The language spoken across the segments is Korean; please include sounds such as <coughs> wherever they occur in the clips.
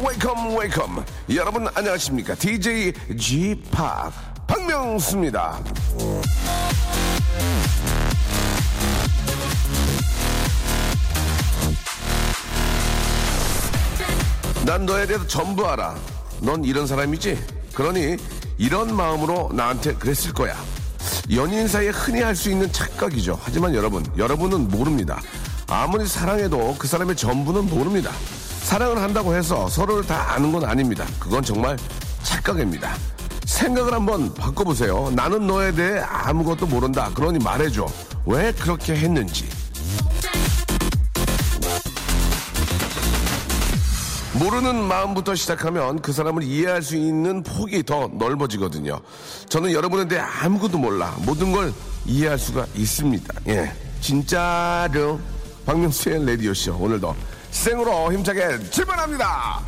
Welcome, welcome. 여러분 안녕하십니까? DJ G 파 박명수입니다. 난 너에 대해서 전부 알아. 넌 이런 사람이지? 그러니 이런 마음으로 나한테 그랬을 거야. 연인 사이에 흔히 할 수 있는 착각이죠. 하지만 여러분, 여러분은 모릅니다. 아무리 사랑해도 그 사람의 전부는 모릅니다. 사랑을 한다고 해서 서로를 다 아는 건 아닙니다. 그건 정말 착각입니다. 생각을 한번 바꿔보세요. 나는 너에 대해 아무것도 모른다. 그러니 말해줘. 왜 그렇게 했는지. 모르는 마음부터 시작하면 그 사람을 이해할 수 있는 폭이 더 넓어지거든요. 저는 여러분에 대해 아무것도 몰라. 모든 걸 이해할 수가 있습니다. 예. 진짜로. 박명수의 레디오쇼. 오늘도 생으로 힘차게 출발합니다.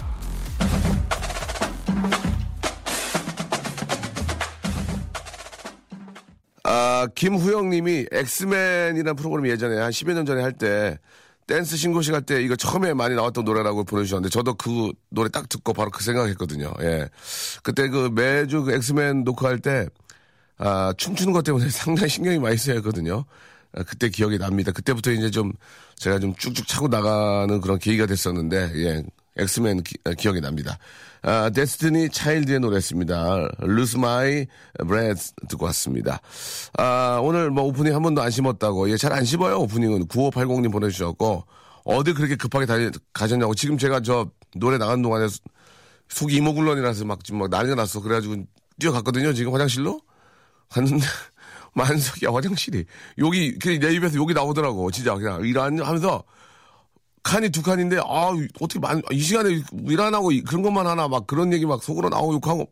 아, 김후영 님이 엑스맨이라는 프로그램 예전에 한 10여 년 전에 할 때 댄스 신고식 할 때 이거 처음에 많이 나왔던 노래라고 보내주셨는데 저도 그 노래 딱 듣고 바로 그 생각했거든요. 예. 그때 그 매주 그 엑스맨 녹화할 때 아, 춤추는 것 때문에 <laughs> 상당히 신경이 많이 쓰였거든요. 아, 그때 기억이 납니다. 그때부터 이제 좀 제가 좀 쭉쭉 치고 나가는 그런 계기가 됐었는데, 예, 엑스맨 기, 아, 기억이 납니다. 아, Destiny's Child의 노래였습니다. Lose My Breath 듣고 왔습니다. 아, 오늘 뭐 오프닝 한 번도 안 씹었다고, 예, 잘 안 씹어요, 오프닝은. 9580님 보내주셨고, 어디 그렇게 급하게 다니, 가셨냐고. 지금 제가 저 노래 나가는 동안에 속이 이모굴런이라서 막 지금 막 난리가 났어. 그래가지고 뛰어갔거든요, 지금 화장실로. 갔는데, <laughs> 만석이 화장실이 여기 그냥 내 입에서 여기 나오더라고 진짜 그냥 일하면서 칸이 두 칸인데 아 어떻게 만, 이 시간에 일 안 하고 그런 것만 하나 막 그런 얘기 막 속으로 나오고 욕하고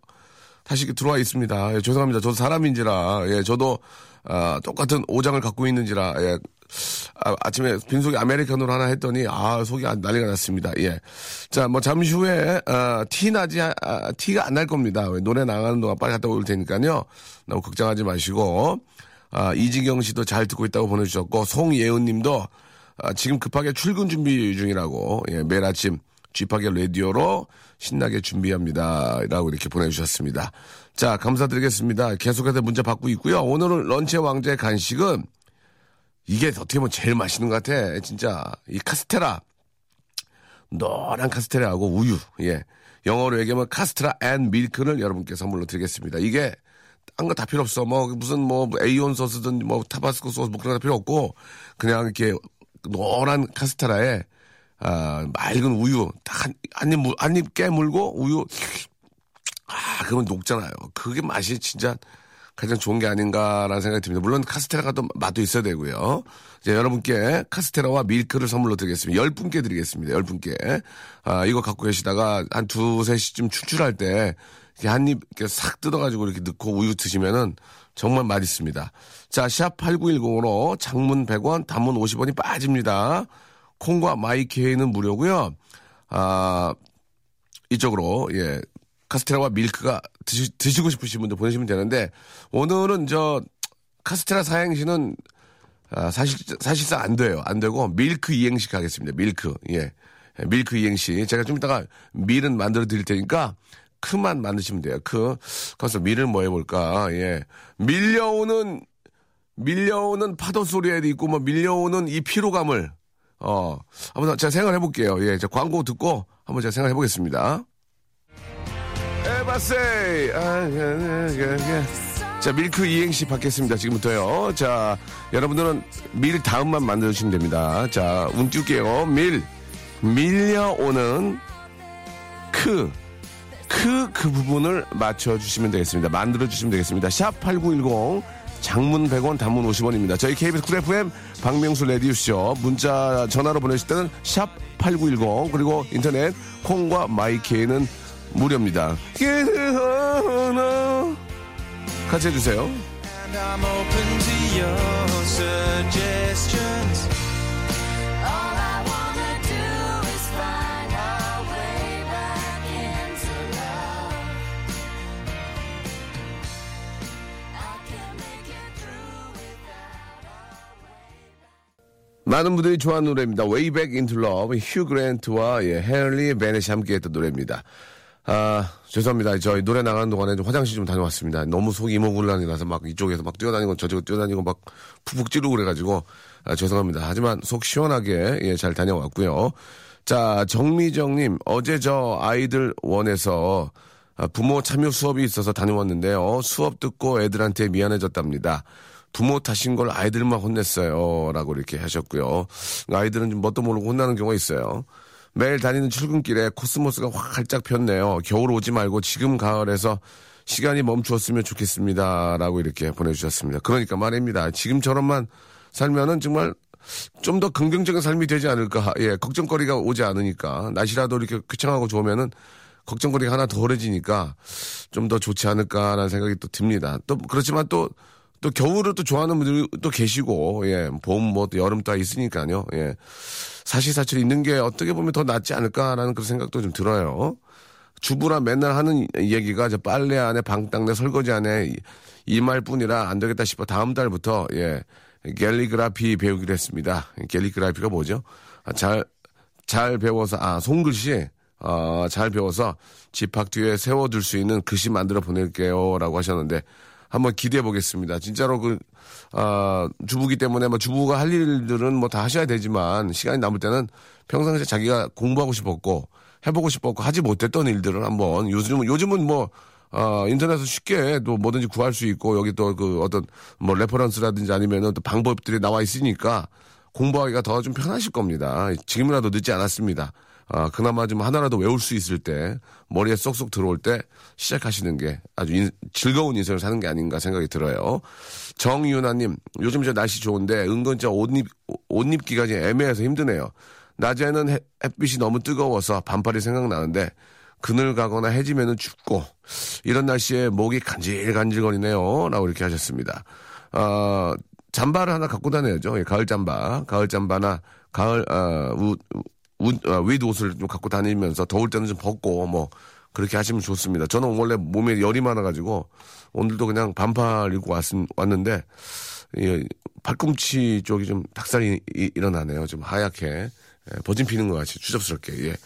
다시 들어와 있습니다 예, 죄송합니다 저도 사람인지라 예 저도 아, 똑같은 오장을 갖고 있는지라 예. 아, 아침에 빈속에 아메리카노를 하나 했더니 아 속이 난리가 났습니다. 예. 자뭐 잠시 후에 아, 티 나지 아, 티가 안 날 겁니다. 노래 나가는 동안 빨리 갔다 올 테니까요. 너무 걱정하지 마시고 아, 이지경 씨도 잘 듣고 있다고 보내주셨고 송예은 님도 아, 지금 급하게 출근 준비 중이라고 예, 매일 아침 쥐파게 라디오로 신나게 준비합니다. 라고 이렇게 보내주셨습니다. 자, 감사드리겠습니다. 계속해서 문자 받고 있고요. 오늘은 런치의 왕자의 간식은 이게 어떻게 보면 제일 맛있는 것 같아. 진짜. 이 카스테라. 노란 카스테라하고 우유. 예. 영어로 얘기하면 카스테라 and milk를 여러분께 선물로 드리겠습니다. 이게 딴 거 다 필요 없어. 뭐 무슨 뭐 A1 소스든 뭐 타바스코 소스 뭐 그런 거 필요 없고 그냥 이렇게 노란 카스테라에 아, 맑은 우유 딱 한입 한입 깨물고 우유 아 그러면 녹잖아요. 그게 맛이 진짜 가장 좋은 게 아닌가라는 생각이 듭니다. 물론 카스테라가 또 맛도 있어야 되고요. 이제 여러분께 카스테라와 밀크를 선물로 드리겠습니다. 열 분께 드리겠습니다. 열 분께. 아, 이거 갖고 계시다가 한 두세 시쯤 출출할 때 한 입 이렇게 싹 뜯어가지고 이렇게 넣고 우유 드시면은 정말 맛있습니다. 자, 샵 8910으로 장문 100원, 단문 50원이 빠집니다. 콩과 마이케이는 무료고요. 아, 이쪽으로, 예, 카스테라와 밀크가 드시, 드시고 싶으신 분들 보내시면 되는데, 오늘은 저, 카스테라 사행시는, 아, 사실, 사실상 안 돼요. 안 되고, 밀크 이행시 가겠습니다. 밀크, 예. 밀크 이행시. 제가 좀 이따가 밀은 만들어 드릴 테니까, 크만 만드시면 돼요. 크. 그래서 밀을 뭐 해볼까, 예. 밀려오는, 밀려오는 파도 소리에도 있고, 뭐, 밀려오는 이 피로감을, 어, 한번 제가 생각해 볼게요. 예. 자, 광고 듣고 한번 제가 생각해 보겠습니다. 에바세이. 아, 예, 예, 예. 자, 밀크 이행시 받겠습니다. 지금부터요. 자, 여러분들은 밀 다음만 만들어주시면 됩니다. 자, 운 띄울게요. 밀. 밀려오는 크. 크, 그 부분을 맞춰주시면 되겠습니다. 만들어주시면 되겠습니다. 샵 8910. 장문 100원, 단문 50원입니다. 저희 KBS 쿨 FM 박명수 레디오쇼 문자 전화로 보내실 때는 샵 8910 그리고 인터넷 콩과 마이케이는 무료입니다. 같이 해주세요. 많은 분들이 좋아하는 노래입니다. Way Back Into Love, 휴 그랜트와 예, 헨리 베넷이 함께했던 노래입니다. 아, 죄송합니다. 저희 노래 나가는 동안에 좀 화장실 좀 다녀왔습니다. 너무 속이 이모굴란이 나서 막 이쪽에서 막 뛰어다니고 저쪽 뛰어다니고 막 푹푹 찌르고 그래가지고 아, 죄송합니다. 하지만 속 시원하게 예, 잘 다녀왔고요. 자, 정미정님, 어제 저 아이들 원에서 아, 부모 참여 수업이 있어서 다녀왔는데요. 수업 듣고 애들한테 미안해졌답니다. 부모 탓인 걸 아이들만 혼냈어요. 라고 이렇게 하셨고요. 아이들은 좀 뭣도 모르고 혼나는 경우가 있어요. 매일 다니는 출근길에 코스모스가 활짝 폈네요. 겨울 오지 말고 지금 가을에서 시간이 멈추었으면 좋겠습니다. 라고 이렇게 보내주셨습니다. 그러니까 말입니다. 지금처럼만 살면은 정말 좀 더 긍정적인 삶이 되지 않을까. 예, 걱정거리가 오지 않으니까. 날씨라도 이렇게 쾌청하고 좋으면은 걱정거리가 하나 덜해지니까 좀 더 좋지 않을까라는 생각이 또 듭니다. 또 그렇지만 또 또 겨울을 또 좋아하는 분들이 또 계시고 예 봄 뭐 여름 다 있으니까요. 예. 사시사철 있는 게 어떻게 보면 더 낫지 않을까라는 그런 생각도 좀 들어요. 주부라 맨날 하는 얘기가 저 빨래 안에 방땅내 설거지 안에 이 말뿐이라 안 되겠다 싶어 다음 달부터 예 갤리그라피 배우기로 했습니다. 갤리그라피가 뭐죠? 잘잘 잘 배워서 아 손글씨? 어, 잘 배워서 집 앞 뒤에 세워둘 수 있는 글씨 만들어 보낼게요. 라고 하셨는데, 한번 기대해 보겠습니다. 진짜로 그, 아, 주부기 때문에 뭐 주부가 할 일들은 뭐 다 하셔야 되지만, 시간이 남을 때는 평상시에 자기가 공부하고 싶었고, 해보고 싶었고, 하지 못했던 일들을 한번, 요즘은, 요즘은 뭐, 어, 인터넷에서 쉽게 또 뭐든지 구할 수 있고, 여기 또 그 어떤 뭐 reference라든지 아니면은 또 방법들이 나와 있으니까, 공부하기가 더 좀 편하실 겁니다. 지금이라도 늦지 않았습니다. 아, 그나마 좀 하나라도 외울 수 있을 때, 머리에 쏙쏙 들어올 때 시작하시는 게 아주 인, 즐거운 인생을 사는 게 아닌가 생각이 들어요. 정유나님, 요즘 저 날씨 좋은데 은근 저 옷입, 옷입 기간이 애매해서 힘드네요. 낮에는 해, 햇빛이 너무 뜨거워서 반팔이 생각나는데, 그늘 가거나 해지면은 춥고, 이런 날씨에 목이 간질간질거리네요. 라고 이렇게 하셨습니다. 아, 잠바를 하나 갖고 다녀야죠. 예, 가을 잠바. 가을 잠바나, 가을, 아, 우, 어, 윗 옷을 좀 갖고 다니면서 더울 때는 좀 벗고 뭐 그렇게 하시면 좋습니다. 저는 원래 몸에 열이 많아가지고 오늘도 그냥 반팔 입고 왔, 왔는데 예, 팔꿈치 쪽이 좀 닭살이 이, 일어나네요. 좀 하얗게 예, 버진 피는 것 같이 추접스럽게 예.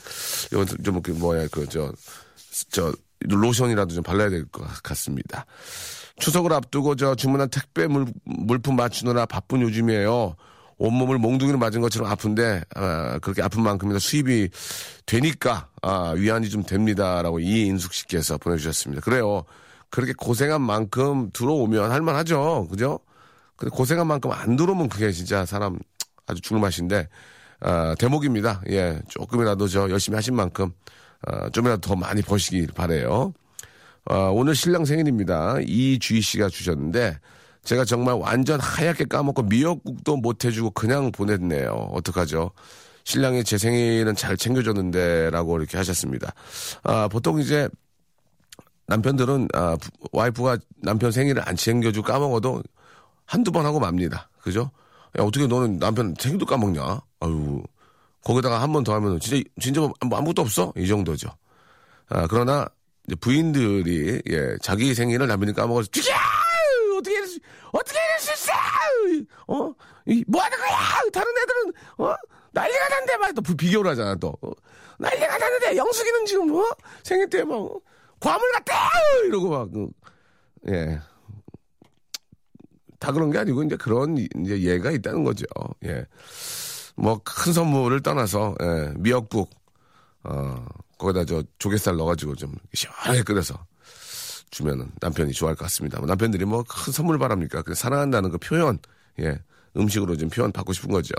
이건 좀 그 뭐야 그저저 로션이라도 좀 발라야 될 것 같습니다. 추석을 앞두고 저 주문한 택배 물, 물품 맞추느라 바쁜 요즘이에요. 온몸을 몽둥이로 맞은 것처럼 아픈데 아, 그렇게 아픈 만큼이나 수입이 되니까 아, 위안이 좀 됩니다라고 이인숙 씨께서 보내주셨습니다. 그래요. 그렇게 고생한 만큼 들어오면 할만하죠. 그죠? 근데 고생한 만큼 안 들어오면 그게 진짜 사람 아주 죽을 맛인데 아, 대목입니다. 예, 조금이라도 저 열심히 하신 만큼 아, 좀이라도 더 많이 버시길 바래요. 아, 오늘 신랑 생일입니다. 이주희 씨가 주셨는데 제가 정말 완전 하얗게 까먹고 미역국도 못 해주고 그냥 보냈네요. 어떡하죠? 신랑이 제 생일은 잘 챙겨줬는데 라고 이렇게 하셨습니다. 아, 보통 이제 남편들은 아, 와이프가 남편 생일을 안 챙겨주고 까먹어도 한두 번 하고 맙니다. 그죠? 야, 어떻게 너는 남편 생일도 까먹냐? 아유, 거기다가 한 번 더 하면 진짜, 진짜 뭐 아무것도 없어? 이 정도죠. 아, 그러나 부인들이, 예, 자기 생일을 남편이 까먹어서, 죽여! 어떻게 이럴 수, 있어! 어? 이, 뭐 하는 거야! 다른 애들은, 어? 난리가 난대, 막, 또 비교를 하잖아, 또. 어? 난리가 나는데, 영숙이는 지금, 어? 생일 때 막, 어? 과물 같다! 이러고 막, 그, 예. 다 그런 게 아니고, 이제 그런, 이제 예가 있다는 거죠. 예. 뭐, 큰 선물을 떠나서, 예. 미역국, 어, 거기다 저 조개살 넣어가지고 좀 시원하게 끓여서 주면은 남편이 좋아할 것 같습니다. 뭐 남편들이 뭐 큰 선물 바랍니까? 사랑한다는 그 표현, 예. 음식으로 좀 표현 받고 싶은 거죠.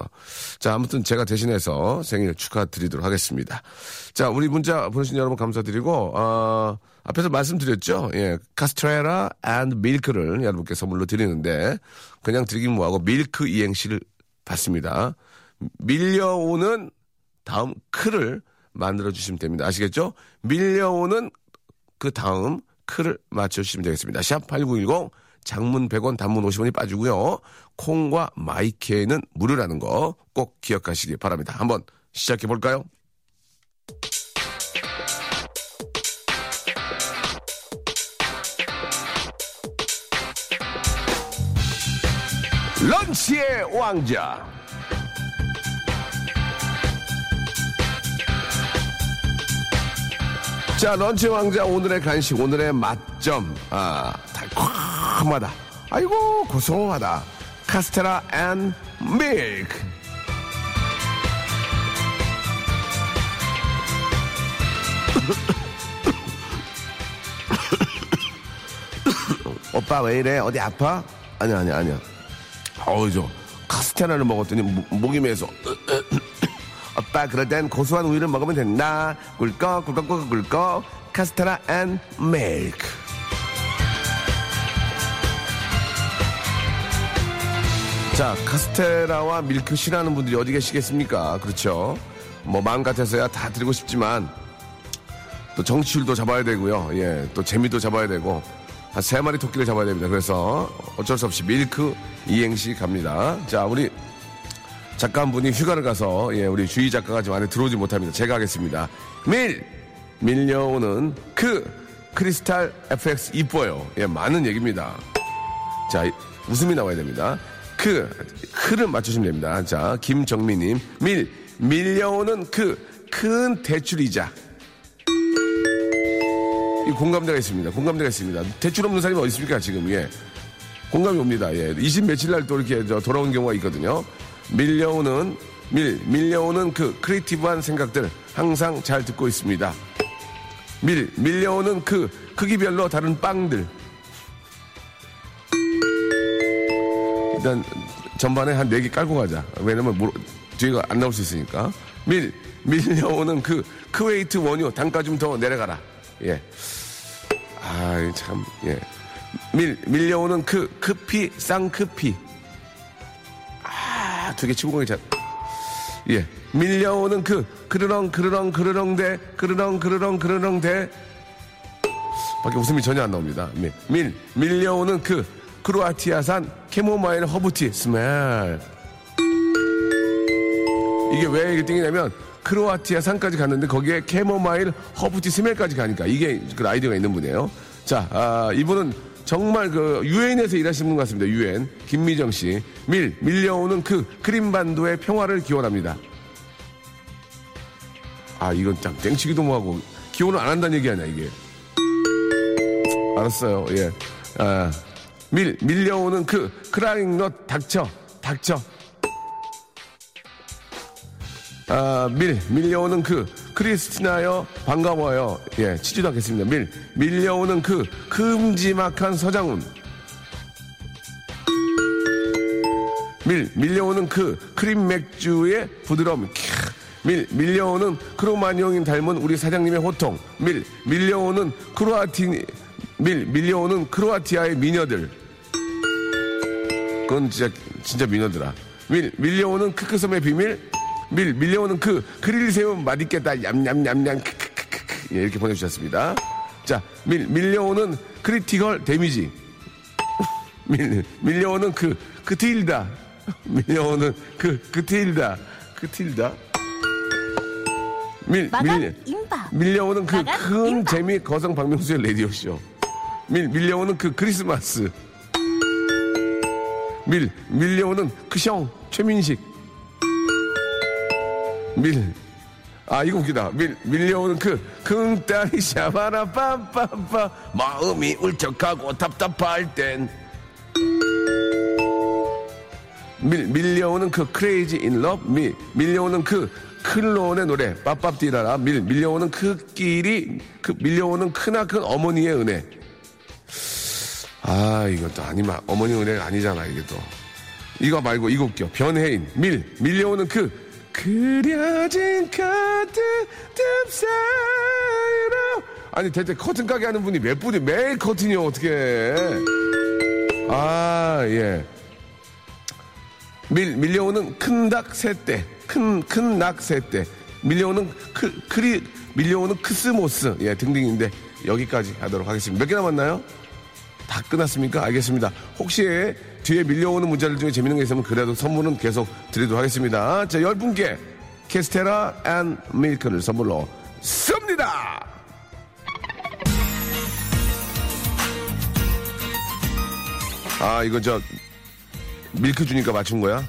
자, 아무튼 제가 대신해서 생일 축하드리도록 하겠습니다. 자, 우리 문자 보내신 여러분 감사드리고, 어, 앞에서 말씀드렸죠. 예, 카스테라 and milk를 여러분께 선물로 드리는데, 그냥 드리긴 뭐하고 밀크 이행시를 받습니다. 밀려오는 다음 크를 만들어 주시면 됩니다. 아시겠죠? 밀려오는 그 다음 크를 맞춰주시면 되겠습니다. 샵 8910 장문 100원 단문 50원이 빠지고요. 콩과 마이케이는 무료라는 거 꼭 기억하시기 바랍니다. 한번 시작해 볼까요? 런치의 왕자 자, 런치 왕자 오늘의 간식, 오늘의 맛점. 아, 달콤하다. 아이고, 고소하다. 카스테라 and milk. <coughs> 오빠 왜 이래? 어디 아파? 아니야, 아니야, 아니야. 어우, 저, 카스테라를 먹었더니 목, 목이 메서. 오빠, 그럴 땐 고소한 우유를 먹으면 된다. 꿀꺽, 꿀꺽, 꿀꺽, 꿀꺽. 카스테라 and milk. 자, 카스테라와 밀크 싫어하는 분들이 어디 계시겠습니까? 그렇죠. 뭐, 마음 같아서야 다 드리고 싶지만, 또 청취율도 잡아야 되고요. 예, 또 재미도 잡아야 되고, 한 세 마리 토끼를 잡아야 됩니다. 그래서 어쩔 수 없이 밀크 이행시 갑니다. 자, 우리 작가 한 분이 휴가를 가서, 예, 우리 주희 작가가 지금 안에 들어오지 못합니다. 제가 하겠습니다. 밀! 밀려오는 그 크리스탈 FX 이뻐요. 예, 많은 얘기입니다. 자, 웃음이 나와야 됩니다. 그, 크를 맞추시면 됩니다. 자, 김정미님. 밀, 밀려오는 그, 큰 대출이자. 이 공감대가 있습니다. 공감대가 있습니다. 대출 없는 사람이 어디 있습니까, 지금, 예. 공감이 옵니다. 예. 20 며칠 날 또 이렇게 저 돌아온 경우가 있거든요. 밀려오는, 밀, 밀려오는 그 creative한 생각들 항상 잘 듣고 있습니다. 밀, 밀려오는 그 크기별로 다른 빵들. 일단 전반에 한 네 개 깔고 가자. 왜냐면 뭐 뒤가 안 나올 수 있으니까. 밀, 밀려오는 그 크웨이트 원유 단가 좀 더 내려가라. 예. 아, 참, 예. 밀, 밀려오는 그 크피, 쌍크피. 아, 두 개 치고 가기 잘. 예. 밀려오는 그, 그르렁, 그르렁, 그르렁 대, 그르렁, 그르렁, 그르렁 대. 밖에 웃음이 전혀 안 나옵니다. 밀, 밀, 밀려오는 그, 크로아티아산 캐모마일 herb tea smell. 이게 왜 이게 땡기냐면 크로아티아 산까지 갔는데 거기에 캐모마일 허브티 smell까지 가니까 이게 그 아이디어가 있는 분이에요. 자, 아, 이분은 정말 그 유엔에서 일하시는 분 같습니다. 유엔 김미정 씨. 밀 밀려오는 그 크림반도의 평화를 기원합니다. 아, 이건 참 땡치기도 뭐하고 기원을 안 한다는 얘기 아니야 이게. 알았어요. 예. 아, 밀 밀려오는 그 크라잉넛 닥쳐 닥쳐. 아, 밀, 밀려오는 그, 크리스티나여, 반가워요. 예, 치지도 않겠습니다. 밀, 밀려오는 그, 큼지막한 서장훈. 밀, 밀려오는 그, 크림 맥주의 부드러움. 캬. 밀, 밀려오는 크로마뇽인 닮은 우리 사장님의 호통. 밀, 밀려오는 크로아티, 밀, 밀려오는 크로아티아의 미녀들. 그건 진짜, 진짜 미녀더라. 밀, 밀려오는 크크섬의 비밀. 밀, 밀려오는 그 그릴 새우 맛있겠다. 얌얌얌얌. 크크크크크. 예, 이렇게 보내주셨습니다. 자, 밀, 밀려오는 critical damage. 밀, 밀려오는 그, 그 트일다. 밀려오는 그, 그 트일다. 그 트일다. 밀, 밀, 밀려오는 그 큰 재미 거성 박명수의 라디오쇼. 밀, 밀려오는 그 크리스마스. 밀, 밀려오는 그형 최민식. 밀. 아, 이거 웃기다. 밀, 밀려오는 그, 꿍따리 샤바라 빰빰빰. 마음이 울적하고 답답할 땐. 밀, 밀려오는 그 Crazy in Love. 밀, 밀려오는 그 클론의 노래. 빠빠 뛰라라. 밀, 밀려오는 그 끼리, 그 밀려오는 크나큰 어머니의 은혜. 아, 이것도 아니면 어머니 은혜가 아니잖아, 이게 또. 이거 말고 이거 웃겨. 변혜인. 밀, 밀려오는 그, 그려진 커튼 틈 사이로 아니 대체 커튼 가게 하는 분이 몇 분이 매일 커튼이요 어떻게 아예 밀 밀려오는 큰닭 새떼 큰큰낙 새떼 밀려오는 크 크리 밀려오는 크스모스 예 등등인데 여기까지 하도록 하겠습니다 몇 개 남았나요? 다 끝났습니까? 알겠습니다. 혹시 뒤에 밀려오는 문자들 중에 재밌는 게 있으면 그래도 선물은 계속 드리도록 하겠습니다. 자, 열 분께 카스텔라 and milk를 선물로 씁니다! 아, 이거 저, milk 주니까 맞춘 거야?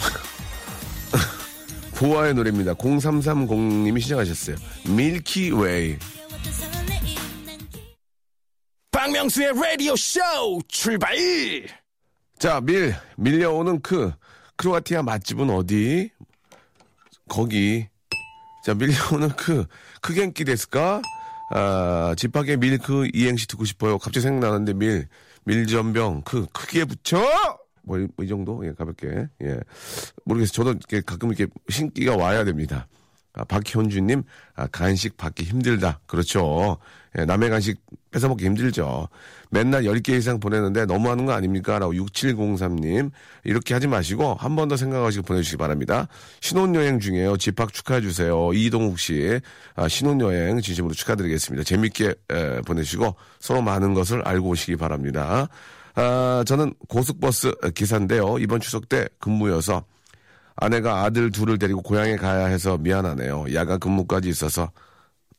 <laughs> 보아의 노래입니다. 0330님이 시청하셨어요. Milky Way. 박명수의 라디오 쇼 출발! 자, 밀, 밀려오는 크. 크로아티아 맛집은 어디? 거기. 자, 밀려오는 크. 크겐끼 됐을까? 아, 집밖에 milk 이행시 듣고 싶어요. 갑자기 생각나는데 밀, 밀전병, 크, 크게 붙여! 뭐, 이, 뭐이 정도? 예, 가볍게. 예. 모르겠어요. 저도 이렇게 가끔 이렇게 신기가 와야 됩니다. 아, 박현주님, 아, 간식 받기 힘들다. 그렇죠. 예, 남의 간식 뺏어먹기 힘들죠. 맨날 10개 이상 보내는데 너무하는 거 아닙니까? 라고 6703님. 이렇게 하지 마시고 한 번 더 생각하시고 보내주시기 바랍니다. 신혼여행 중에요. 집합 축하해주세요. 이동욱 씨. 아, 신혼여행 진심으로 축하드리겠습니다. 재밌게 에, 보내시고 서로 많은 것을 알고 오시기 바랍니다. 아, 저는 고속버스 기사인데요. 이번 추석 때 근무여서 아내가 아들 둘을 데리고 고향에 가야 해서 미안하네요. 야간 근무까지 있어서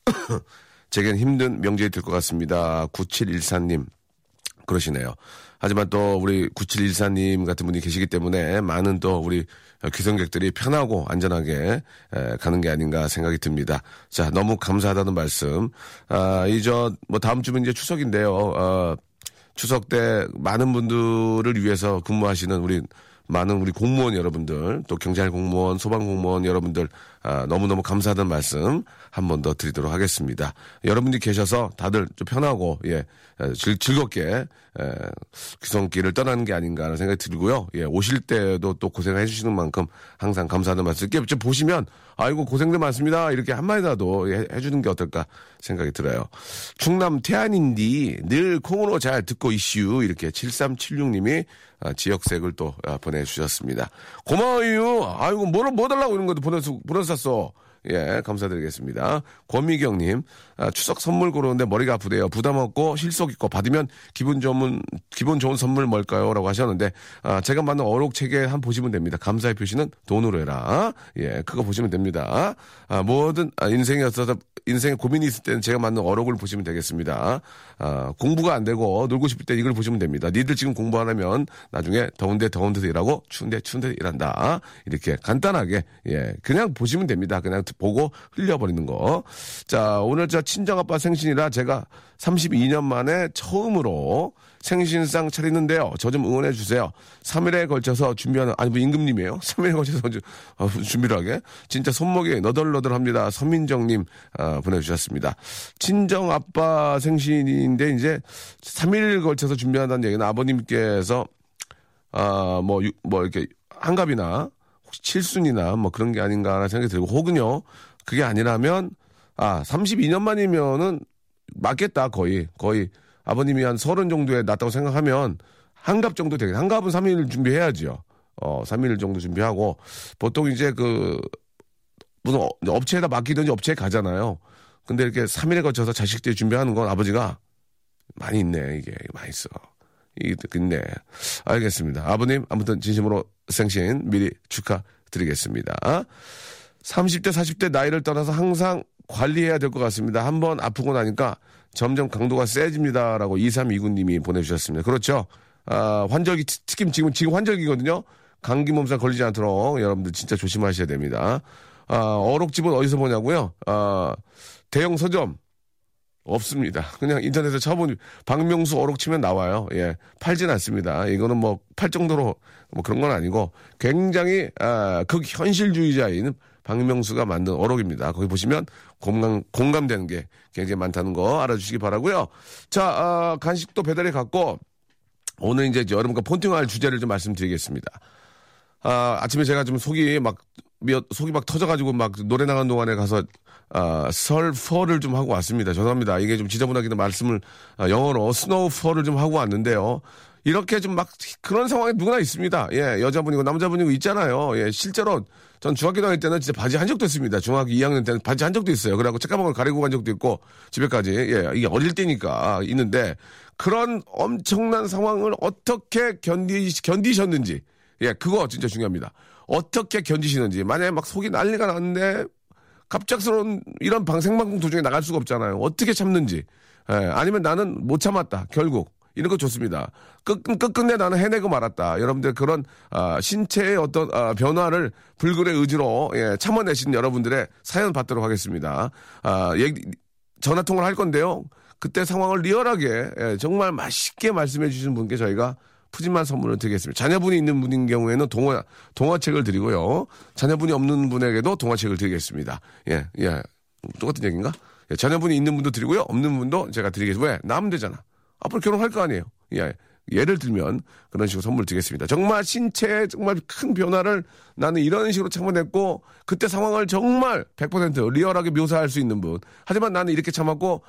<coughs> 제겐 힘든 명절이 될 것 같습니다. 9714님 그러시네요. 하지만 또 우리 9714님 같은 분이 계시기 때문에 많은 또 우리 귀성객들이 편하고 안전하게 가는 게 아닌가 생각이 듭니다. 자, 너무 감사하다는 말씀. 아, 이저 뭐 다음 주면 이제 추석인데요. 어, 추석 때 많은 분들을 위해서 근무하시는 우리 많은 우리 공무원 여러분들, 또 경찰 공무원, 소방 공무원 여러분들 아, 너무너무 감사하다는 말씀 한 번 더 드리도록 하겠습니다. 여러분들이 계셔서 다들 좀 편하고 예 즐, 즐겁게 에, 귀성길을 떠나는 게 아닌가 하는 생각이 들고요. 예, 오실 때도 또 고생해 주시는 만큼 항상 감사하다는 말씀. 이렇게 좀 보시면 아이고 고생들 많습니다. 이렇게 한마디라도 해, 해주는 게 어떨까 생각이 들어요. 충남 태안인디 늘 콩으로 잘 듣고 이슈 이렇게 7376님이 아, 지역색을 또 아, 보내주셨습니다. 고마워요. 아이고 뭐를 뭐 달라고 이런 것도 보내서 보내 셨어. 예, 감사드리겠습니다. 권미경님, 아, 추석 선물 고르는데 머리가 아프대요. 부담 없고 실속 있고 받으면 기분 좋은, 기분 좋은 선물 뭘까요? 라고 하셨는데, 아, 제가 만든 어록 책에 한 보시면 됩니다. 감사의 표시는 돈으로 해라. 예, 그거 보시면 됩니다. 아, 뭐든 아, 인생에 있어서, 인생에 고민이 있을 때는 제가 만든 어록을 보시면 되겠습니다. 아, 공부가 안 되고 놀고 싶을 때 이걸 보시면 됩니다. 니들 지금 공부 안 하면 나중에 더운데 더운 데서 일하고 추운데 추운 데서 일한다. 이렇게 간단하게, 예, 그냥 보시면 됩니다. 그냥 보고 흘려버리는 거. 자, 오늘 저 친정아빠 생신이라 제가 32년 만에 처음으로 생신상 차리는데요. 저 좀 응원해 주세요. 3일에 걸쳐서 준비하는, 아니, 뭐 임금님이에요? <laughs> 3일에 걸쳐서 어, 준비를 하게. 진짜 손목이 너덜너덜 합니다. 서민정님, 아, 보내주셨습니다. 친정아빠 생신인데 이제 3일 걸쳐서 준비한다는 얘기는 아버님께서, 아, 뭐, 뭐 이렇게 한갑이나 칠순이나 뭐 그런 게 아닌가 하는 생각이 들고 혹은요 그게 아니라면 아 32년 만이면은 맞겠다 거의 거의 아버님이 한 서른 정도에 났다고 생각하면 한갑 정도 되겠 한갑은 3일 준비해야죠. 어 3일 정도 준비하고 보통 이제 그 무슨 어, 업체에다 맡기든지 업체에 가잖아요. 근데 이렇게 3일에 거쳐서 자식들 준비하는 건 아버지가 많이 있네 이게 많이 있어. 이게 있네. 알겠습니다. 아버님 아무튼 진심으로 생신 미리 축하드리겠습니다. 30대, 40대 나이를 떠나서 항상 관리해야 될 것 같습니다. 한번 아프고 나니까 점점 강도가 세집니다라고 2329님이 보내주셨습니다. 그렇죠. 아, 환절기, 특히 지금, 지금 환절기거든요. 감기 몸살 걸리지 않도록 여러분들 진짜 조심하셔야 됩니다. 아, 어록집은 어디서 보냐고요? 아, 대형 서점, 없습니다. 그냥 인터넷에 쳐보니 박명수 어록 치면 나와요. 예. 팔진 않습니다. 이거는 뭐 팔 정도로 뭐 그런 건 아니고 굉장히 아, 극현실주의자인 박명수가 만든 어록입니다. 거기 보시면 공감, 공감되는 게 굉장히 많다는 거 알아주시기 바라고요. 자, 아, 간식도 배달해 갔고 오늘 이제 여러분과 폰팅할 주제를 좀 말씀드리겠습니다. 아, 아침에 제가 좀 속이 막, 속이 막 터져가지고 막 노래 나간 동안에 가서 아, 설퍼를 좀 하고 왔습니다. 죄송합니다. 이게 좀 지저분하기도 말씀을 아, 영어로 스노우퍼를 좀 하고 왔는데요. 이렇게 좀 막 그런 상황이 누구나 있습니다. 예, 여자분이고 남자분이고 있잖아요. 예, 실제로 전 중학교 다닐 때는 진짜 바지 한 적도 있습니다. 중학교 2학년 때는 바지 한 적도 있어요. 그래갖고 책가방을 가리고 간 적도 있고 집에까지. 예, 이게 어릴 때니까 있는데 그런 엄청난 상황을 어떻게 견디, 견디셨는지. 예, 그거 진짜 중요합니다. 어떻게 견디시는지. 만약에 막 속이 난리가 났는데 갑작스러운 이런 방 생방송 도중에 나갈 수가 없잖아요. 어떻게 참는지. 예, 아니면 나는 못 참았다. 결국 이런 거 좋습니다. 끝, 끝끝내 나는 해내고 말았다. 여러분들 그런 아, 신체의 어떤 아, 변화를 불굴의 의지로 예, 참아내신 여러분들의 사연 받도록 하겠습니다. 아, 얘기, 전화 통화를 할 건데요. 그때 상황을 리얼하게 예, 정말 맛있게 말씀해 주신 분께 저희가 푸짐한 선물을 드리겠습니다. 자녀분이 있는 분인 경우에는 동화, 동화책을 드리고요. 자녀분이 없는 분에게도 동화책을 드리겠습니다. 예, 예. 똑같은 얘기인가? 예, 자녀분이 있는 분도 드리고요. 없는 분도 제가 드리겠습니다. 왜? 나면 되잖아. 앞으로 결혼할 거 아니에요. 예. 예를 들면 그런 식으로 선물 드리겠습니다. 정말 신체에 정말 큰 변화를 나는 이런 식으로 참아냈고 그때 상황을 정말 100% 리얼하게 묘사할 수 있는 분. 하지만 나는 이렇게 참았고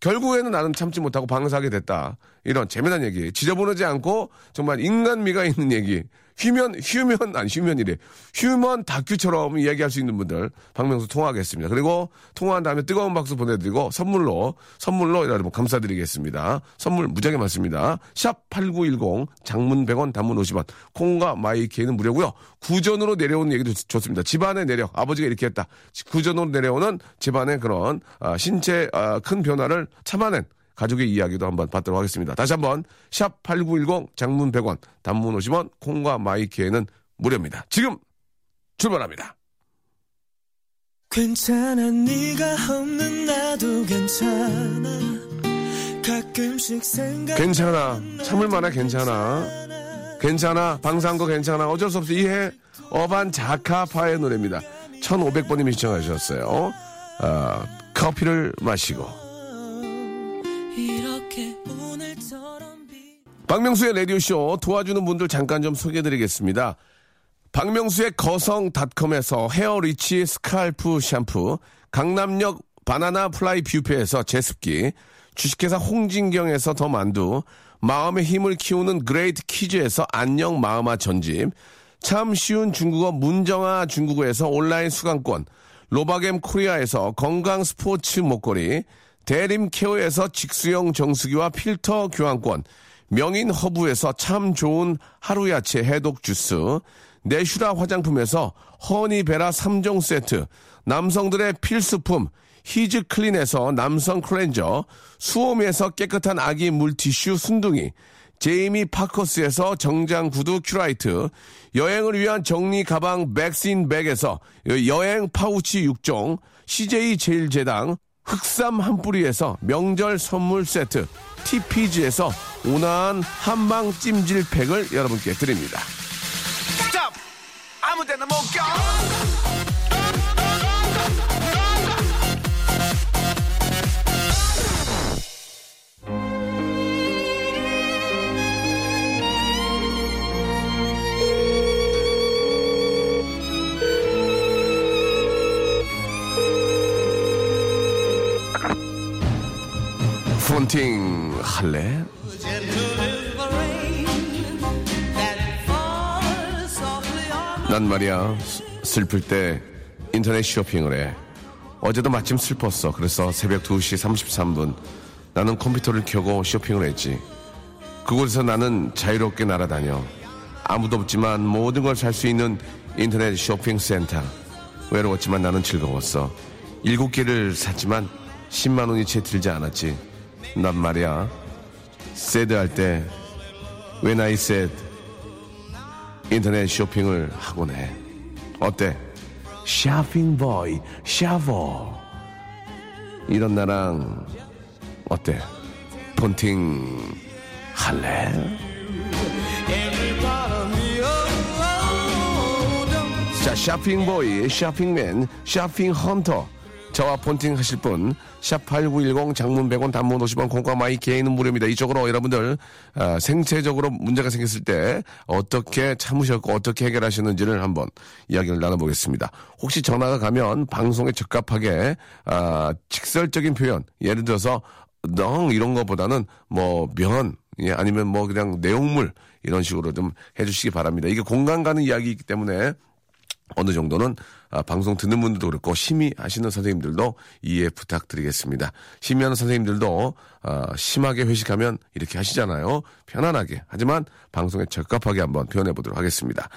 결국에는 나는 참지 못하고 방사하게 됐다. 이런 재미난 얘기. 지저분하지 않고 정말 인간미가 있는 얘기. 휴면, 휴면, 아니, 휴면이래. 휴먼 다큐처럼 이야기할 수 있는 분들, 박명수 통화하겠습니다. 그리고 통화한 다음에 뜨거운 박수 보내드리고 선물로, 선물로 여러분 감사드리겠습니다. 선물 무지하게 많습니다. 샵 8910, 장문 100원, 단문 50원, 콩과 마이케이는 무료고요 구전으로 내려오는 얘기도 좋습니다. 집안의 내력, 아버지가 이렇게 했다. 구전으로 내려오는 집안의 그런, 아, 신체, 아, 큰 변화를 참아낸 가족의 이야기도 한번 받도록 하겠습니다. 다시 한번 샵 8910 장문 100원 단문 50원 콩과 마이키에는 무료입니다. 지금 출발합니다. 괜찮아 네가 없는 나도 괜찮아. 가끔씩 생각 괜찮아. 참을 만해 괜찮아. 괜찮아. 방상거 괜찮아. 어쩔 수 없어 이해. 어반 자카파의 노래입니다. 1500번님이 시청하셨어요. 어, 커피를 마시고 박명수의 라디오쇼 도와주는 분들 잠깐 좀 소개해드리겠습니다. 박명수의 거성닷컴에서 헤어리치 스칼프 샴푸, 강남역 바나나 플라이 뷰페에서 제습기, 주식회사 홍진경에서 더 만두, 마음의 힘을 키우는 그레이트 키즈에서 안녕 마음아 전집, 참 쉬운 중국어 문정아 중국어에서 온라인 수강권, 로바겜 코리아에서 건강 스포츠 목걸이, 대림 케어에서 직수형 정수기와 필터 교환권, 명인 허브에서 참 좋은 하루 야채 해독 주스, 내슈라 화장품에서 허니베라 3종 세트, 남성들의 필수품 히즈 클린에서 남성 클렌저, 수오미에서 깨끗한 아기 물티슈 순둥이, 제이미 파커스에서 정장 구두 큐라이트, 여행을 위한 정리 가방 백신 백에서 여행 파우치 6종, CJ 제일제당, 흑삼 한 뿌리에서 명절 선물 세트, TPG에서 온화한 한방 찜질팩을 여러분께 드립니다. 스탑! 아무 데나 못 가! 폰팅 할래? 난 말이야 슬플 때 인터넷 쇼핑을 해. 어제도 마침 슬펐어. 그래서 새벽 2시 33분 나는 컴퓨터를 켜고 쇼핑을 했지. 그곳에서 나는 자유롭게 날아다녀. 아무도 없지만 모든 걸 살 수 있는 인터넷 쇼핑 센터. 외로웠지만 나는 즐거웠어. 일곱 개를 샀지만 10만 원이 채 들지 않았지. 난 말이야 새드 할 때 When I said 인터넷 쇼핑을 하곤 해 어때? 쇼핑 보이 샤워 이런 나랑 어때? 폰팅 할래? 자 shopping boy shopping man shopping hunter 저와 폰팅 하실 분, 샵8910 장문 100원 단문 50원 공과 마이 개인은 무료입니다. 이쪽으로 여러분들, 아, 생체적으로 문제가 생겼을 때 어떻게 참으셨고 어떻게 해결하셨는지를 한번 이야기를 나눠보겠습니다. 혹시 전화가 가면 방송에 적합하게, 아, 직설적인 표현, 예를 들어서, 넌 이런 것보다는 뭐, 면, 예, 아니면 뭐 그냥 내용물, 이런 식으로 좀 해주시기 바랍니다. 이게 공간 가는 이야기이기 때문에 어느 정도는 아, 방송 듣는 분들도 그렇고 심의하시는 선생님들도 이해 부탁드리겠습니다. 심의하는 선생님들도 아, 심하게 회식하면 이렇게 하시잖아요. 편안하게 하지만 방송에 적합하게 한번 표현해 보도록 하겠습니다.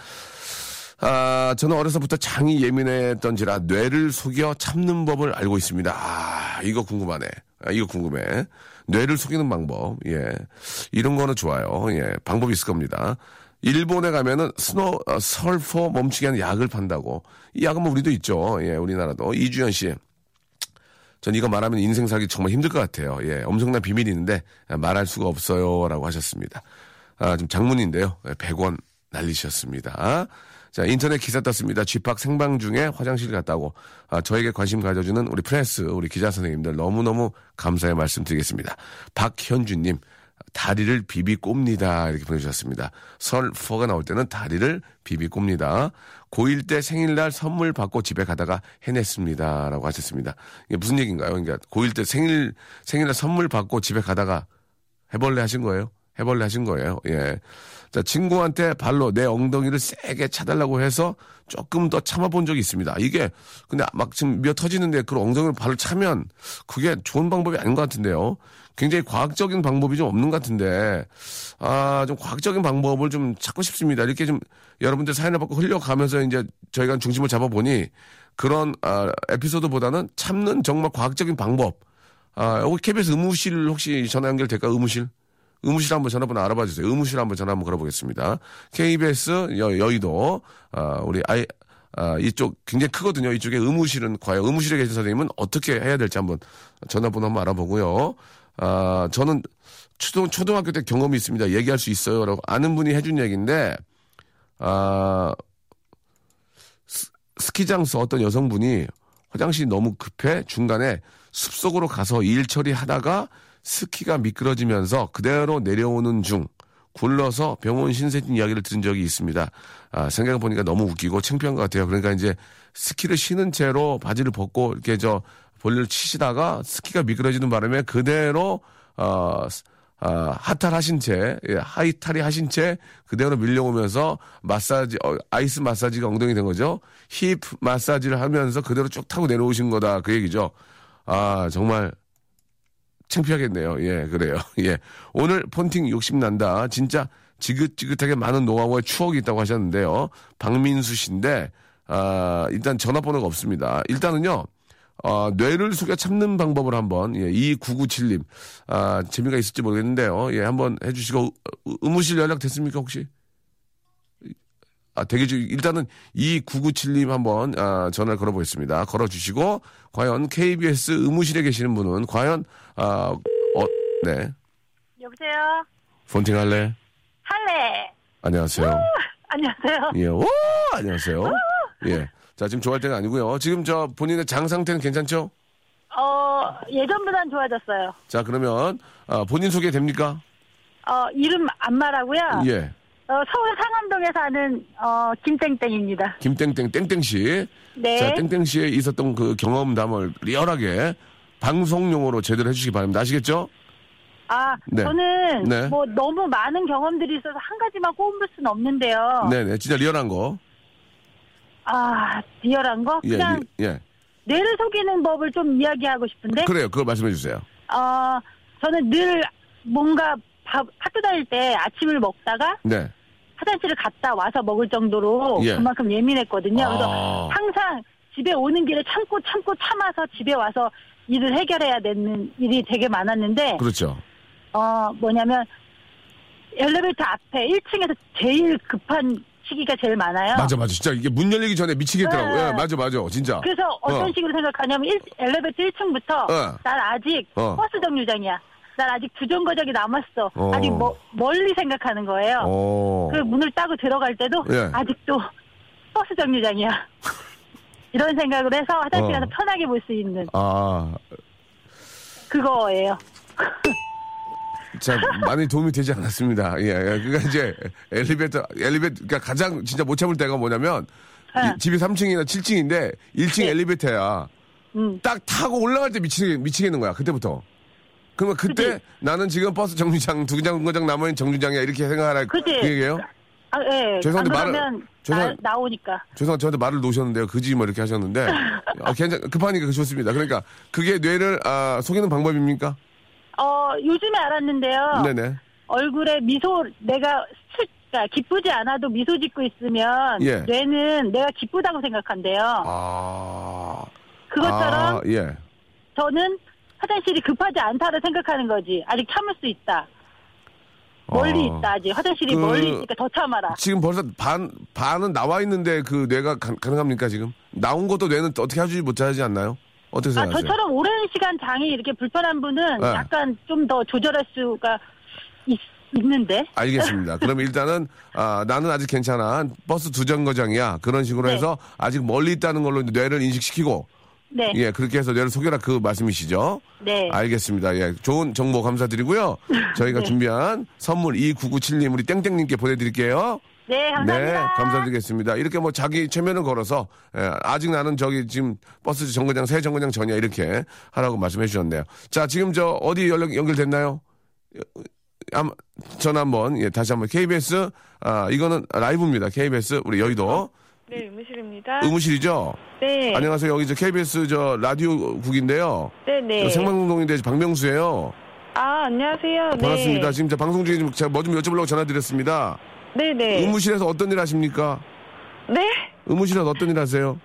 아, 저는 어려서부터 장이 예민했던지라 뇌를 속여 참는 법을 알고 있습니다. 아, 이거 궁금하네. 아, 이거 궁금해. 뇌를 속이는 방법. 예. 이런 거는 좋아요. 예. 방법이 있을 겁니다. 일본에 가면은 스노, 어, 설퍼 멈추게 하는 약을 판다고. 이 약은 뭐 우리도 있죠. 예, 우리나라도. 이주연 씨. 전 이거 말하면 인생 살기 정말 힘들 것 같아요. 예, 엄청난 비밀이 있는데 말할 수가 없어요. 라고 하셨습니다. 아, 지금 장문인데요. 예, 100원 날리셨습니다. 자, 인터넷 기사 떴습니다. 쥐팍 생방 중에 화장실 갔다고. 아, 저에게 관심 가져주는 우리 프레스, 우리 기자 선생님들 너무너무 감사의 말씀 드리겠습니다. 박현주님, 다리를 비비 꼽니다. 이렇게 보내주셨습니다. 설 4가 나올 때는 다리를 비비 꼽니다. 고1 때 생일날 선물 받고 집에 가다가 해냈습니다. 라고 하셨습니다. 이게 무슨 얘기인가요? 그러니까 고1 때 생일, 생일날 선물 받고 집에 가다가 해벌레 하신 거예요? 해벌레 하신 거예요. 예. 자, 친구한테 발로 내 엉덩이를 세게 차달라고 해서 조금 더 참아본 적이 있습니다. 이게, 근데 막 지금 미어 터지는데 그 엉덩이를 발로 차면 그게 좋은 방법이 아닌 것 같은데요. 굉장히 과학적인 방법이 좀 없는 것 같은데, 아, 좀 과학적인 방법을 좀 찾고 싶습니다. 이렇게 좀 여러분들 사연을 받고 흘려가면서 이제 저희가 중심을 잡아보니 그런, 아, 에피소드보다는 참는 정말 과학적인 방법. 아, 여기 KBS 의무실 혹시 전화 연결될까? 의무실? 의무실 한번 전화번호 알아봐 주세요. 의무실 한번 전화 한번 걸어보겠습니다. KBS 여, 여의도, 아, 우리 아이, 아, 이쪽 굉장히 크거든요. 이쪽에 의무실은 과연 의무실에 계신 선생님은 어떻게 해야 될지 한번 전화번호 한번 알아보고요. 아, 저는 초등, 초등학교 때 경험이 있습니다. 얘기할 수 있어요. 라고 아는 분이 해준 얘기인데, 아, 스, 스키장에서 어떤 여성분이 화장실이 너무 급해 중간에 숲속으로 가서 일 처리하다가 스키가 미끄러지면서 그대로 내려오는 중 굴러서 병원 신세진 이야기를 들은 적이 있습니다. 아, 생각해보니까 너무 웃기고 창피한 것 같아요. 그러니까 이제 스키를 신은 채로 바지를 벗고 이렇게 저 볼일을 치시다가 스키가 미끄러지는 바람에 그대로, 어, 아, 하탈하신 채, 예, 하이탈이 하신 채 그대로 밀려오면서 마사지, 어, 아이스 마사지가 엉덩이 된 거죠. 힙 마사지를 하면서 그대로 쭉 타고 내려오신 거다. 그 얘기죠. 아, 정말 창피하겠네요. 예, 그래요. <laughs> 예. 오늘 폰팅 욕심난다. 진짜 지긋지긋하게 많은 노하우의 추억이 있다고 하셨는데요. 박민수 씨인데, 아, 일단 전화번호가 없습니다. 일단은요, 어, 뇌를 속여 참는 방법을 한번, 예, 2997님, 아, 재미가 있을지 모르겠는데요. 예, 한번 해주시고, 의- 의무실 연락 됐습니까, 혹시? 아, 되게 좀, 일단은 2997님 한번, 아, 전화를 걸어보겠습니다. 걸어주시고, 과연 KBS 의무실에 계시는 분은, 과연, 아, 어, 네. 여보세요? 폰팅 할래? 할래? 안녕하세요. 안녕하세요. 예, 오! 안녕하세요. 예. 자, 지금 좋아할 때가 아니고요. 지금 저 본인의 장 상태는 괜찮죠? 어, 예전보단 좋아졌어요. 자, 그러면, 아, 본인 소개 됩니까? 어, 이름 안 말하고요. 예. 어, 서울 상암동에 사는, 어, 김땡땡입니다. 김땡땡, 땡땡 씨. 네. 자, 땡땡 씨에 있었던 그 경험담을 리얼하게 방송용으로 제대로 해주시기 바랍니다. 아시겠죠? 아, 네. 저는 네. 뭐 너무 많은 경험들이 있어서 한 가지만 꼽을 수는 없는데요. 네네. 진짜 리얼한 거. 아, 리얼한 거? 예, 그냥 예. 예. 뇌를 속이는 법을 좀 이야기하고 싶은데, 그래요. 그거 말씀해 주세요. 어, 저는 늘 뭔가 밥, 학교 다닐 때 아침을 먹다가 네. 화장실을 갔다 와서 먹을 정도로 예. 그만큼 예민했거든요. 아. 그래서 항상 집에 오는 길에 참고 참고 참아서 집에 와서 일을 해결해야 되는 일이 되게 많았는데 그렇죠. 어 뭐냐면 엘리베이터 앞에 1층에서 제일 급한 시기가 제일 많아요. 맞아, 맞아. 진짜 이게 문 열리기 전에 미치겠더라고. 네. 예, 맞아, 맞아. 진짜. 그래서 어떤 어. 식으로 생각하냐면 일- 엘리베이터 1층부터 어. 난 아직 어. 버스 정류장이야. 난 아직 주정거장이 남았어. 어. 아직 뭐, 멀리 생각하는 거예요. 어. 그 문을 따고 들어갈 때도 예. 아직도 버스 정류장이야. <laughs> 이런 생각을 해서 화장실 어. 가서 편하게 볼 수 있는 아, 그거예요. <laughs> 자, 많이 도움이 되지 않았습니다. 예, 예. 그러니까 이제 엘리베이터, 엘리베이터, 그러니까 가장 진짜 못 참을 때가 뭐냐면 네. 이 집이 3층이나 7층인데 1층 네. 엘리베이터야. 음. 딱 타고 올라갈 때 미치겠, 미치겠는 거야. 그때부터. 그러면 그때 그치? 나는 지금 버스 정류장, 두 정거장 남아있는 정류장이야. 이렇게 생각하라. 그치? 그 얘기예요? 아, 예. 죄송한데 안 말을- 죄송- 나, 나오니까. 죄송합니다. 저한테 말을 놓으셨는데요. 그지 뭐 이렇게 하셨는데. 아, 괜찮, 급하니까 좋습니다. 그러니까 그게 뇌를 아, 속이는 방법입니까? 어, 요즘에 알았는데요. 네네. 얼굴에 미소, 내가 슬, 그러니까 기쁘지 않아도 미소 짓고 있으면 예. 뇌는 내가 기쁘다고 생각한대요. 아. 그것처럼 아, 예. 저는 화장실이 급하지 않다고 생각하는 거지. 아직 참을 수 있다. 멀리 어. 있다, 아직. 화장실이 그- 멀리 있으니까 더 참아라. 지금 벌써 반, 반은 나와 있는데 그 뇌가 가, 가능합니까, 지금? 나온 것도 뇌는 어떻게 하지 못하지 않나요? 어떻게 아, 생각하세요? 저처럼 오랜 시간 장이 이렇게 불편한 분은 네. 약간 좀 더 조절할 수가 있, 있는데. 알겠습니다. 그럼 일단은 아, 나는 아직 괜찮아. 버스 두 정거장이야. 그런 식으로 네. 해서 아직 멀리 있다는 걸로 뇌를 인식시키고 네. 예 그렇게 해서 뇌를 속여라 그 말씀이시죠? 네. 알겠습니다. 예 좋은 정보 감사드리고요. 저희가 <laughs> 네. 준비한 선물 2997님 우리 땡땡님께 보내드릴게요. 네, 감사합니다. 네, 감사드리겠습니다. 이렇게 뭐 자기 최면을 걸어서 예, 아직 나는 저기 지금 버스 정거장 새 정거장 전이야 이렇게 하라고 말씀해 주셨네요. 자 지금 저 어디 연락 연결됐나요? 한- 전화 한번 예, 다시 한번 KBS 아 이거는 라이브입니다. KBS 우리 여의도 네, 의무실입니다. 의무실이죠. 네. 안녕하세요. 여기 저 KBS 저 라디오국인데요. 네, 네. 생방송인데 박명수예요. 아, 안녕하세요. 네. 반갑습니다. 지금 저 방송 중에 좀 제가 뭐좀 여쭤보려고 전화드렸습니다. 네, 네. 의무실에서 어떤 일 하십니까? 네? 의무실에서 어떤 일 하세요?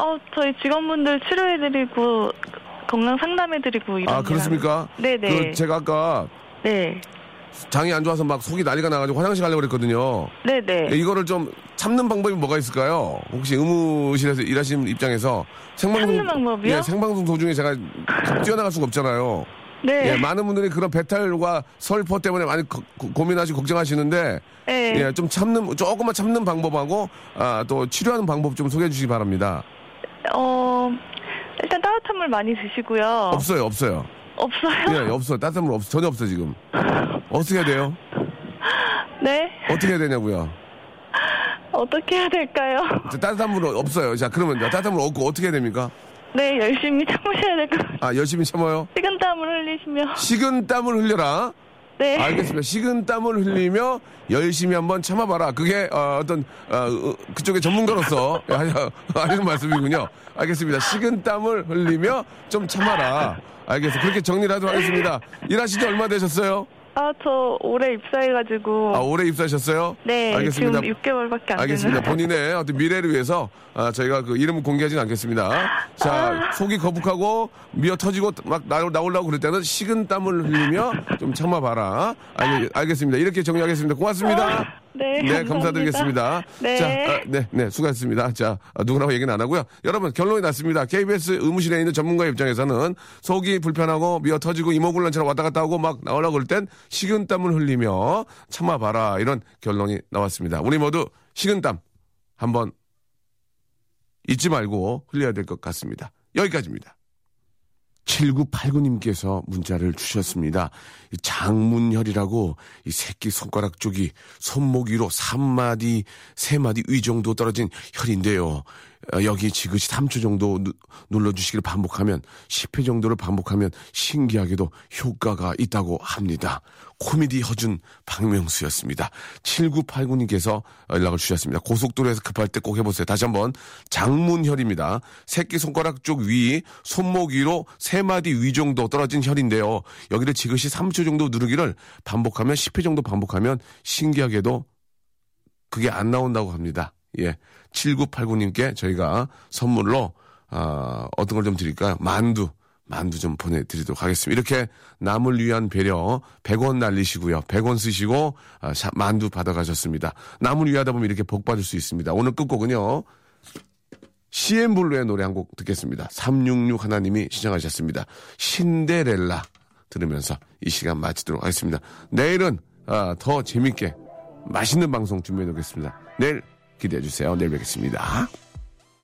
어, 저희 직원분들 치료해드리고, 건강 상담해드리고, 이런. 아일 그렇습니까? 네, 네. 그 제가 아까 네. 장이 안 좋아서 막 속이 난리가 나가지고 화장실 가려고 그랬거든요. 네, 네. 예, 이거를 좀 참는 방법이 뭐가 있을까요? 혹시 의무실에서 일하시는 입장에서 생방송 참는 방법이요? 예, 생방송 도중에 제가 뛰어나갈 수가 없잖아요. 네. 예, 많은 분들이 그런 배탈과 설포 때문에 많이 고, 민하시고 걱정하시는데 네. 예, 좀 참는 조금만 참는 방법하고 아, 또 치료하는 방법 좀 소개해 주시기 바랍니다. 어, 일단 따뜻한 물 많이 드시고요. 없어요, 없어요. 없어요? 예, 없어. 따뜻한 물 없어. 전혀 없어 지금. 어떻게 해야 돼요? 네. 어떻게 해야 되냐고요? 어떻게 해야 될까요? 자, 따뜻한 물 없어요. 자, 그러면 따뜻한 물 없고 어떻게 해야 됩니까? 네, 열심히 참으셔야 될 것 같아요. 아, 열심히 참아요. 식은땀을 흘리시며. 식은 땀을 흘려라. 네. 알겠습니다. 식은 땀을 흘리며 열심히 한번 참아봐라. 그게 어, 떤 그쪽의 전문가로서 <laughs> 하시는 말씀이군요. 알겠습니다. 식은 땀을 흘리며 좀 참아라. 알겠습니다. 그렇게 정리를 하도록 하겠습니다. 일하신 지 얼마 되셨어요? 아, 저 올해 입사해가지고. 아, 올해 입사하셨어요? 네, 알겠습니다. 지금 6개월밖에 안 알겠습니다. 본인의 어떤 미래를 위해서 아, 저희가 그 이름을 공개하지는 않겠습니다. 자, 속이 거북하고 미어 터지고 막 나, 나오려고 그럴 때는 식은 땀을 흘리며 좀 참아봐라. 알, 알겠습니다. 이렇게 정리하겠습니다. 고맙습니다. 네, 감사합니다. 감사드리겠습니다. 네. 자, 아, 네, 네, 수고하셨습니다. 자, 아, 누구라고 얘기는 안 하고요. 여러분, 결론이 났습니다. KBS 의무실에 있는 전문가 입장에서는 속이 불편하고 미어 터지고 이모굴란처럼 왔다 갔다 하고 막 나오려고 그럴 땐 식은땀을 흘리며 참아봐라. 이런 결론이 나왔습니다. 우리 모두 식은땀 한번 잊지 말고 흘려야 될 것 같습니다. 여기까지입니다. 7989님께서 문자를 주셨습니다. 이 장문혈이라고 이 새끼 손가락 쪽이 손목 위로 3마디, 3마디 위 정도 떨어진 혈인데요. 어, 여기 지그시 3초 정도 누- 눌러주시기를 반복하면 10회 정도를 반복하면 신기하게도 효과가 있다고 합니다. 코미디 허준 박명수였습니다. 7989님께서 연락을 주셨습니다. 고속도로에서 급할 때 꼭 해보세요. 다시 한번 장문혈입니다. 새끼 손가락 쪽 위, 손목 위로 세 마디 위 정도 떨어진 혈인데요. 여기를 지그시 3초 정도 누르기를 반복하면 10회 정도 반복하면 신기하게도 그게 안 나온다고 합니다. 예. 7989님께 저희가 선물로, 아, 어떤 걸 좀 드릴까요? 만두. 만두 좀 보내드리도록 하겠습니다. 이렇게 남을 위한 배려 100원 날리시고요. 100원 쓰시고 아, 샤- 만두 받아가셨습니다. 남을 위하다 보면 이렇게 복 받을 수 있습니다. 오늘 끝곡은요. CM블루의 노래 한 곡 듣겠습니다. 366 하나님이 시청하셨습니다. 신데렐라 들으면서 이 시간 마치도록 하겠습니다. 내일은 아, 더 재밌게 맛있는 방송 준비해 놓겠습니다. 내일 기대해 주세요. 내일 뵙겠습니다.